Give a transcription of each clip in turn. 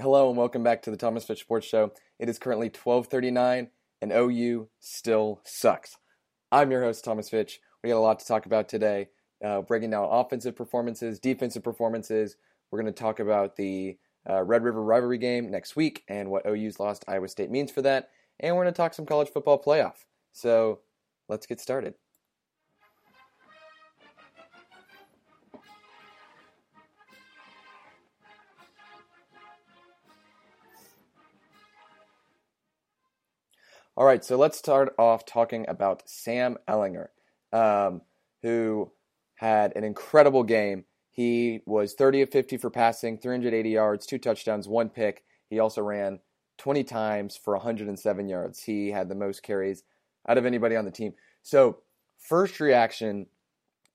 Hello and welcome back to the Thomas Fitch Sports Show. It is currently 12:39 and OU still sucks. I'm your host Thomas Fitch. We got a lot to talk about today. Uh, breaking down offensive performances, defensive performances. We're going to talk about the uh, Red River rivalry game next week and what OU's lost Iowa State means for that. And we're going to talk some college football playoff. So let's get started. All right, so let's start off talking about Sam Ehlinger, um, who had an incredible game. He was 30 of 50 for passing, 380 yards, two touchdowns, one pick. He also ran 20 times for 107 yards. He had the most carries out of anybody on the team. So, first reaction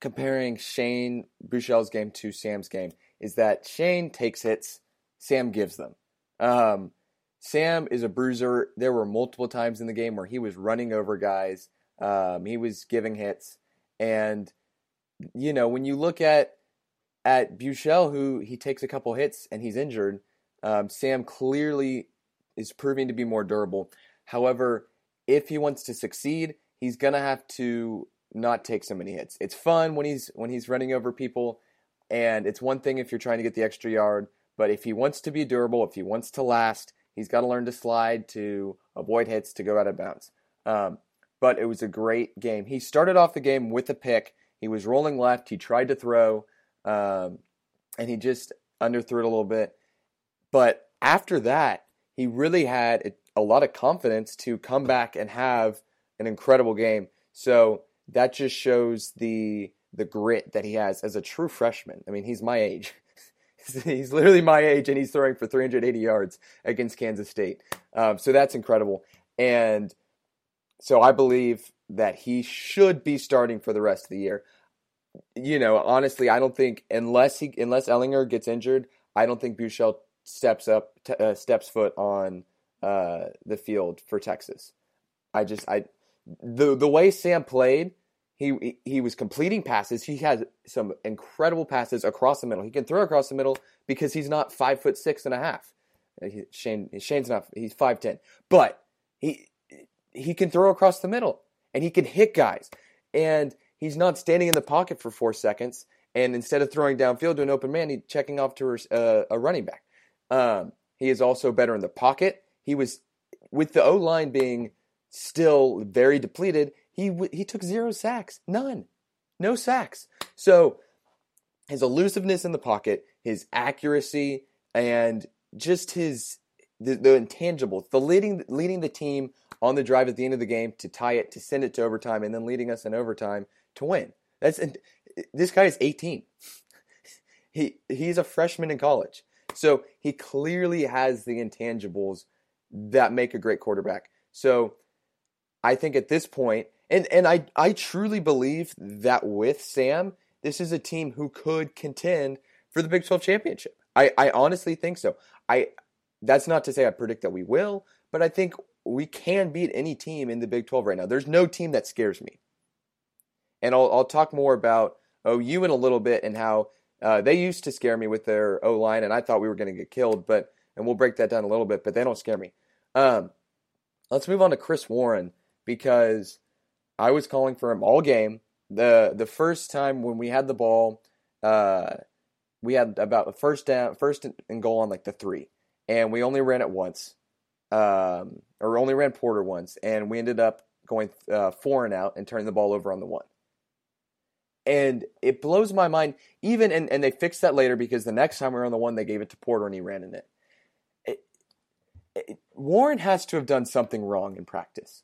comparing Shane Buechele's game to Sam's game is that Shane takes hits, Sam gives them. Um, Sam is a bruiser. There were multiple times in the game where he was running over guys. Um, he was giving hits, and you know when you look at at Buechele, who he takes a couple hits and he's injured, um, Sam clearly is proving to be more durable. However, if he wants to succeed, he's gonna have to not take so many hits. It's fun when he's when he's running over people, and it's one thing if you're trying to get the extra yard. But if he wants to be durable, if he wants to last, He's got to learn to slide to avoid hits to go out of bounds. Um, but it was a great game. He started off the game with a pick. He was rolling left. He tried to throw, um, and he just underthrew it a little bit. But after that, he really had a lot of confidence to come back and have an incredible game. So that just shows the the grit that he has as a true freshman. I mean, he's my age. He's literally my age and he's throwing for 380 yards against Kansas State. Um, so that's incredible. And so I believe that he should be starting for the rest of the year. You know, honestly, I don't think unless he unless Ehlinger gets injured, I don't think Buechele steps up t- uh, steps foot on uh, the field for Texas. I just I the the way Sam played he he was completing passes. He has some incredible passes across the middle. He can throw across the middle because he's not five foot six and a half. Uh, Shane Shane's not. He's five ten, but he he can throw across the middle and he can hit guys. And he's not standing in the pocket for four seconds. And instead of throwing downfield to an open man, he's checking off to a, a running back. Um, he is also better in the pocket. He was with the O line being still very depleted he he took zero sacks, none, no sacks. So his elusiveness in the pocket, his accuracy, and just his the, the intangibles, the leading leading the team on the drive at the end of the game to tie it, to send it to overtime, and then leading us in overtime to win. That's this guy is 18. he he's a freshman in college, so he clearly has the intangibles that make a great quarterback. So I think at this point, and and I I truly believe that with Sam, this is a team who could contend for the Big 12 championship. I, I honestly think so. I that's not to say I predict that we will, but I think we can beat any team in the Big 12 right now. There's no team that scares me. And I'll I'll talk more about OU in a little bit and how uh, they used to scare me with their O line, and I thought we were going to get killed. But and we'll break that down a little bit, but they don't scare me. Um, let's move on to Chris Warren because I was calling for him all game. the The first time when we had the ball, uh, we had about a first down, first and goal on like the three, and we only ran it once, um, or only ran Porter once, and we ended up going uh, four and out and turning the ball over on the one. And it blows my mind. Even and, and they fixed that later because the next time we were on the one, they gave it to Porter and he ran in it, it Warren has to have done something wrong in practice.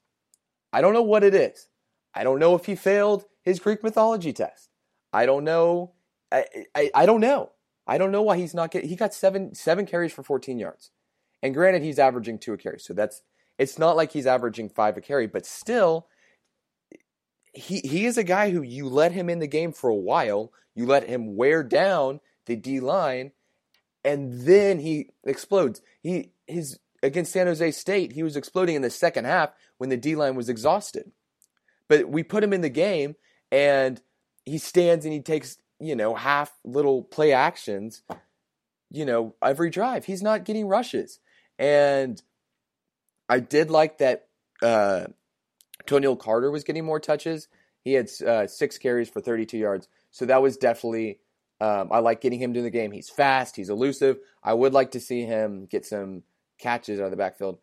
I don't know what it is. I don't know if he failed his Greek mythology test. I don't know. I, I, I don't know. I don't know why he's not getting. He got seven seven carries for 14 yards, and granted, he's averaging two a carry, so that's it's not like he's averaging five a carry, but still, he he is a guy who you let him in the game for a while, you let him wear down the D line, and then he explodes. He his against San Jose State, he was exploding in the second half when the D line was exhausted. But we put him in the game and he stands and he takes, you know, half little play actions. you know, every drive. He's not getting rushes. And I did like that uh, Carter was getting more touches. He had uh, six carries for 32 yards. So that was definitely, um, I like getting him to the game. He's fast, he's elusive. I would like to see him get some catches out of the backfield.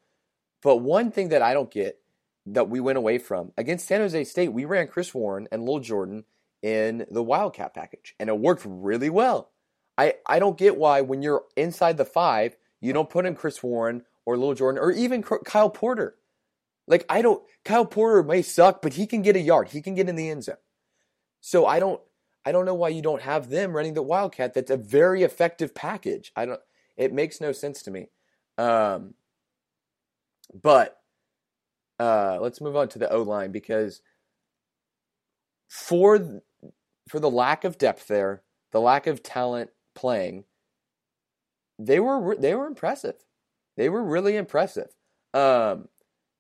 But one thing that I don't get that we went away from against San Jose State, we ran Chris Warren and Lil Jordan in the Wildcat package, and it worked really well. I, I don't get why when you're inside the five, you don't put in Chris Warren or Lil Jordan or even Kyle Porter. Like I don't Kyle Porter may suck, but he can get a yard. He can get in the end zone. So I don't I don't know why you don't have them running the Wildcat. That's a very effective package. I don't it makes no sense to me. Um, but uh, let's move on to the O line because for for the lack of depth there, the lack of talent playing, they were they were impressive. They were really impressive. Um,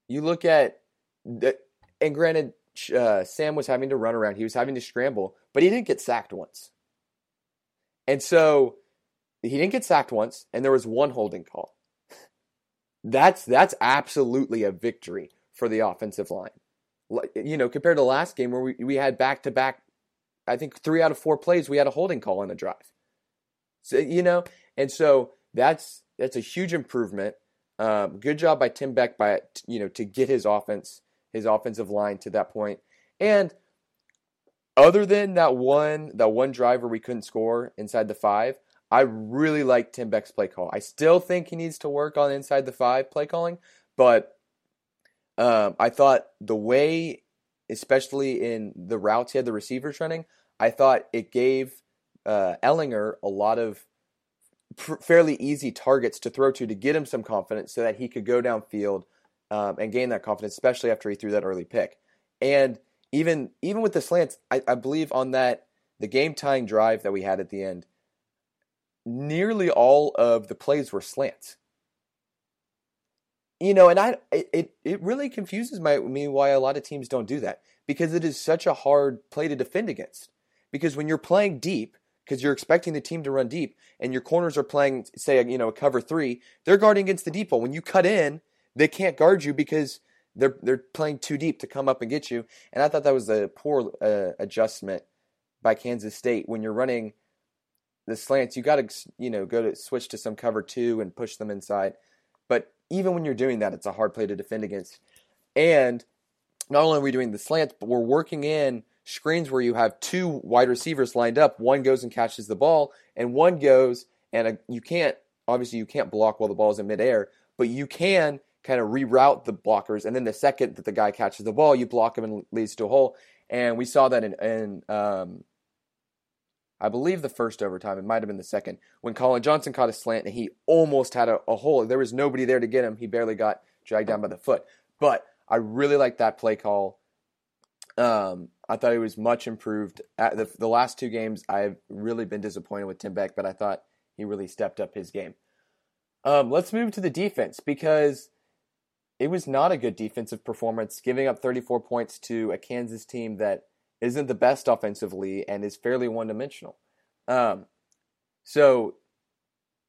you look at the, and granted, uh, Sam was having to run around. He was having to scramble, but he didn't get sacked once. And so he didn't get sacked once, and there was one holding call. That's that's absolutely a victory for the offensive line. You know, compared to last game where we, we had back to back, I think three out of four plays we had a holding call in a drive. So you know, and so that's that's a huge improvement. Um, good job by Tim Beck by you know to get his offense, his offensive line to that point. And other than that one that one drive where we couldn't score inside the five, I really like Tim Beck's play call. I still think he needs to work on inside the five play calling, but um, I thought the way, especially in the routes he had the receivers running, I thought it gave uh, Ehlinger a lot of pr- fairly easy targets to throw to to get him some confidence so that he could go downfield um, and gain that confidence, especially after he threw that early pick. And even even with the slants, I, I believe on that the game tying drive that we had at the end, nearly all of the plays were slants. You know, and I it it really confuses my, me why a lot of teams don't do that because it is such a hard play to defend against. Because when you're playing deep, because you're expecting the team to run deep, and your corners are playing, say, you know, a cover three. They're guarding against the deep ball. When you cut in, they can't guard you because they're they're playing too deep to come up and get you. And I thought that was a poor uh, adjustment by Kansas State when you're running the slants. You got to you know go to switch to some cover two and push them inside. But even when you're doing that, it's a hard play to defend against. And not only are we doing the slants, but we're working in screens where you have two wide receivers lined up. One goes and catches the ball, and one goes and a, you can't obviously you can't block while the ball is in midair, but you can kind of reroute the blockers. And then the second that the guy catches the ball, you block him and leads to a hole. And we saw that in, in um, I believe the first overtime. It might have been the second when Collin Johnson caught a slant and he almost had a, a hole. There was nobody there to get him. He barely got dragged down by the foot. But I really like that play call. Um, I thought he was much improved. At the, the last two games, I've really been disappointed with Tim Beck, but I thought he really stepped up his game. Um, let's move to the defense because it was not a good defensive performance, giving up 34 points to a Kansas team that isn't the best offensively and is fairly one dimensional. Um, so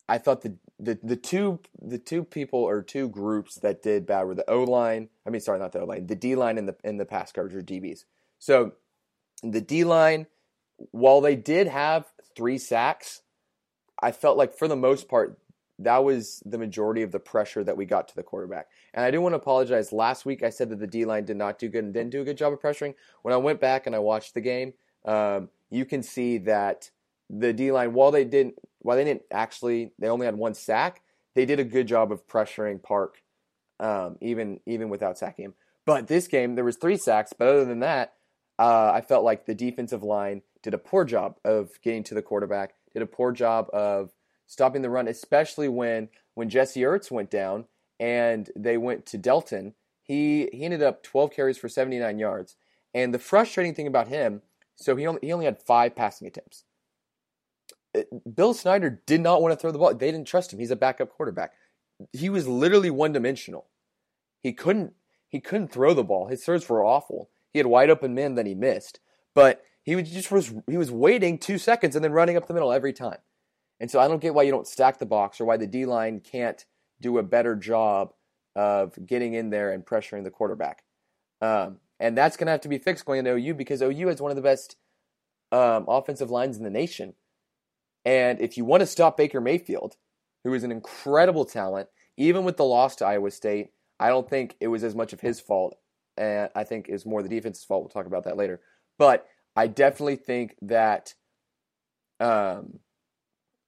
I thought the, the the two the two people or two groups that did bad were the O line. I mean, sorry, not the O line, the D line and the in the pass coverage or DBs. So the D line, while they did have three sacks, I felt like for the most part that was the majority of the pressure that we got to the quarterback. And I do want to apologize. Last week I said that the D line did not do good and didn't do a good job of pressuring. When I went back and I watched the game, um, you can see that the D line, while they didn't, while they didn't actually, they only had one sack. They did a good job of pressuring Park, um, even even without sacking him. But this game, there was three sacks. But other than that, uh, I felt like the defensive line did a poor job of getting to the quarterback. Did a poor job of stopping the run, especially when when Jesse Ertz went down and they went to Delton. He he ended up 12 carries for 79 yards. And the frustrating thing about him, so he only he only had five passing attempts. Bill Snyder did not want to throw the ball. They didn't trust him. He's a backup quarterback. He was literally one dimensional. He couldn't he couldn't throw the ball. His throws were awful. He had wide open men that he missed, but he was just was he was waiting two seconds and then running up the middle every time. And so I don't get why you don't stack the box or why the D line can't do a better job of getting in there and pressuring the quarterback. Um, and that's going to have to be fixed going into OU because OU is one of the best um, offensive lines in the nation. And if you want to stop Baker Mayfield, who is an incredible talent, even with the loss to Iowa State, I don't think it was as much of his fault. And I think it's more the defense's fault. We'll talk about that later. But I definitely think that um,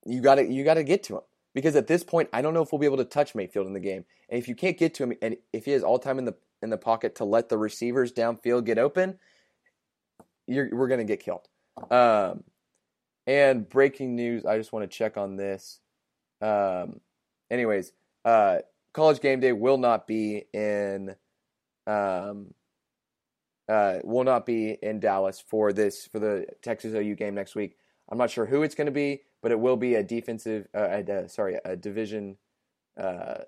you got to you got to get to him because at this point, I don't know if we'll be able to touch Mayfield in the game. And if you can't get to him, and if he has all time in the in the pocket to let the receivers downfield get open, we're going to get killed. Um, and breaking news, I just want to check on this. Um, anyways, uh, college game day will not be in um, uh, will not be in Dallas for this for the Texas OU game next week. I'm not sure who it's going to be, but it will be a defensive, uh, a, sorry, a division, uh,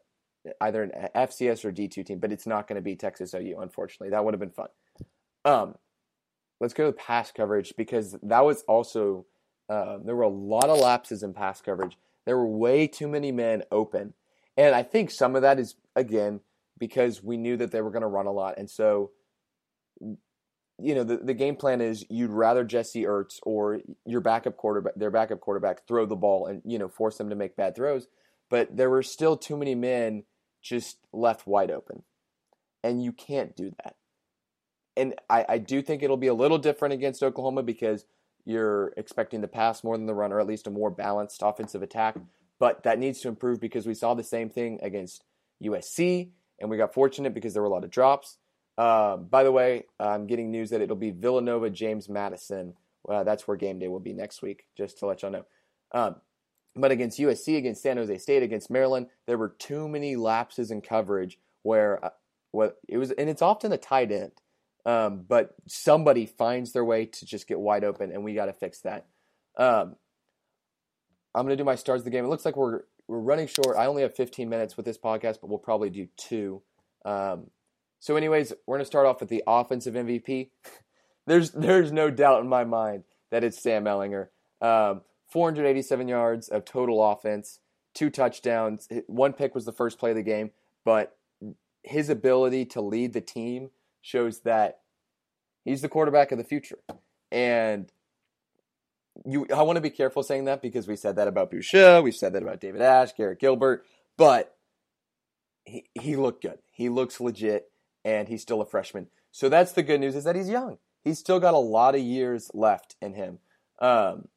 either an FCS or D2 team, but it's not going to be Texas OU. Unfortunately, that would have been fun. Um, let's go to the pass coverage because that was also uh, there were a lot of lapses in pass coverage. There were way too many men open, and I think some of that is again because we knew that they were going to run a lot, and so you know the, the game plan is you'd rather Jesse Ertz or your backup quarterback, their backup quarterback, throw the ball and you know force them to make bad throws, but there were still too many men just left wide open, and you can't do that. And I, I do think it'll be a little different against Oklahoma because you're expecting to pass more than the run, or at least a more balanced offensive attack. But that needs to improve because we saw the same thing against USC, and we got fortunate because there were a lot of drops. Uh, by the way, I'm getting news that it'll be Villanova James Madison. That's where game day will be next week, just to let y'all know. Um, but against USC, against San Jose State, against Maryland, there were too many lapses in coverage where uh, what it was, and it's often the tight end. Um, but somebody finds their way to just get wide open, and we got to fix that. Um, I'm going to do my stars of the game. It looks like we're we're running short. I only have 15 minutes with this podcast, but we'll probably do two. Um, so, anyways, we're going to start off with the offensive MVP. there's there's no doubt in my mind that it's Sam Ehlinger. Um, 487 yards of total offense, two touchdowns. One pick was the first play of the game, but his ability to lead the team shows that he's the quarterback of the future. And you, I want to be careful saying that because we said that about Buechele, we said that about David Ash, Garrett Gilbert, but he, he looked good. He looks legit, and he's still a freshman. So that's the good news is that he's young. He's still got a lot of years left in him. Um,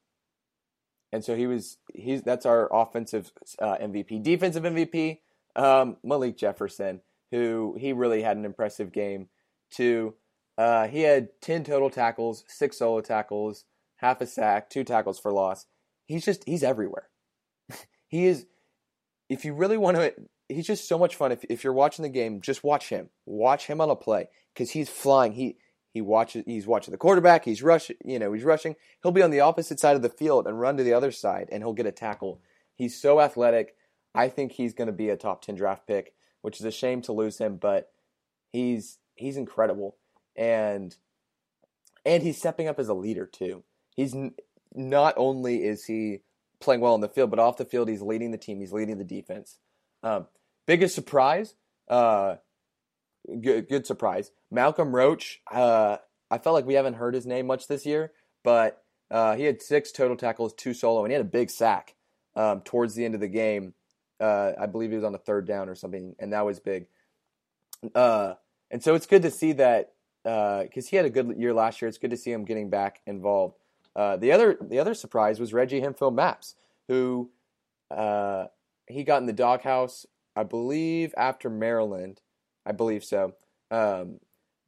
and so he was he's that's our offensive uh, MVP, defensive MVP. Um, Malik Jefferson, who he really had an impressive game to uh, he had 10 total tackles, six solo tackles, half a sack, two tackles for loss. He's just, he's everywhere. he is, if you really want to, he's just so much fun. If, if you're watching the game, just watch him. Watch him on a play because he's flying. He, he watches, he's watching the quarterback. He's rushing, you know, he's rushing. He'll be on the opposite side of the field and run to the other side and he'll get a tackle. He's so athletic. I think he's going to be a top 10 draft pick, which is a shame to lose him, but he's he's incredible, and and he's stepping up as a leader too. He's n- not only is he playing well on the field, but off the field he's leading the team. He's leading the defense. Um, biggest surprise, uh, good, good surprise. Malcolm Roach. Uh, I felt like we haven't heard his name much this year, but uh, he had six total tackles, two solo, and he had a big sack um, towards the end of the game. Uh, I believe he was on a third down or something, and that was big. And so it's good to see that because uh, he had a good year last year. It's good to see him getting back involved. Uh, the other the other surprise was Reggie Hemphill-Mapps, who uh, he got in the doghouse, I believe, after Maryland. I believe so. Um,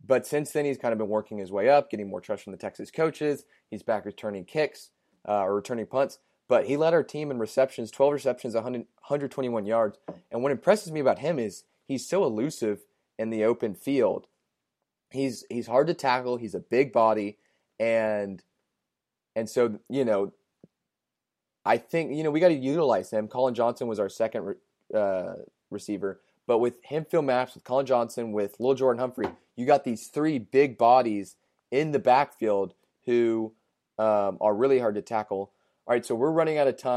but since then, he's kind of been working his way up, getting more trust from the Texas coaches. He's back returning kicks uh, or returning punts. But he led our team in receptions, 12 receptions, 100, 121 yards. And what impresses me about him is he's so elusive in the open field. He's he's hard to tackle. He's a big body, and and so you know, I think you know we got to utilize him. Collin Johnson was our second uh, receiver, but with him, Phil Maps, with Collin Johnson, with Lil Jordan Humphrey, you got these three big bodies in the backfield who um, are really hard to tackle. All right, so we're running out of time.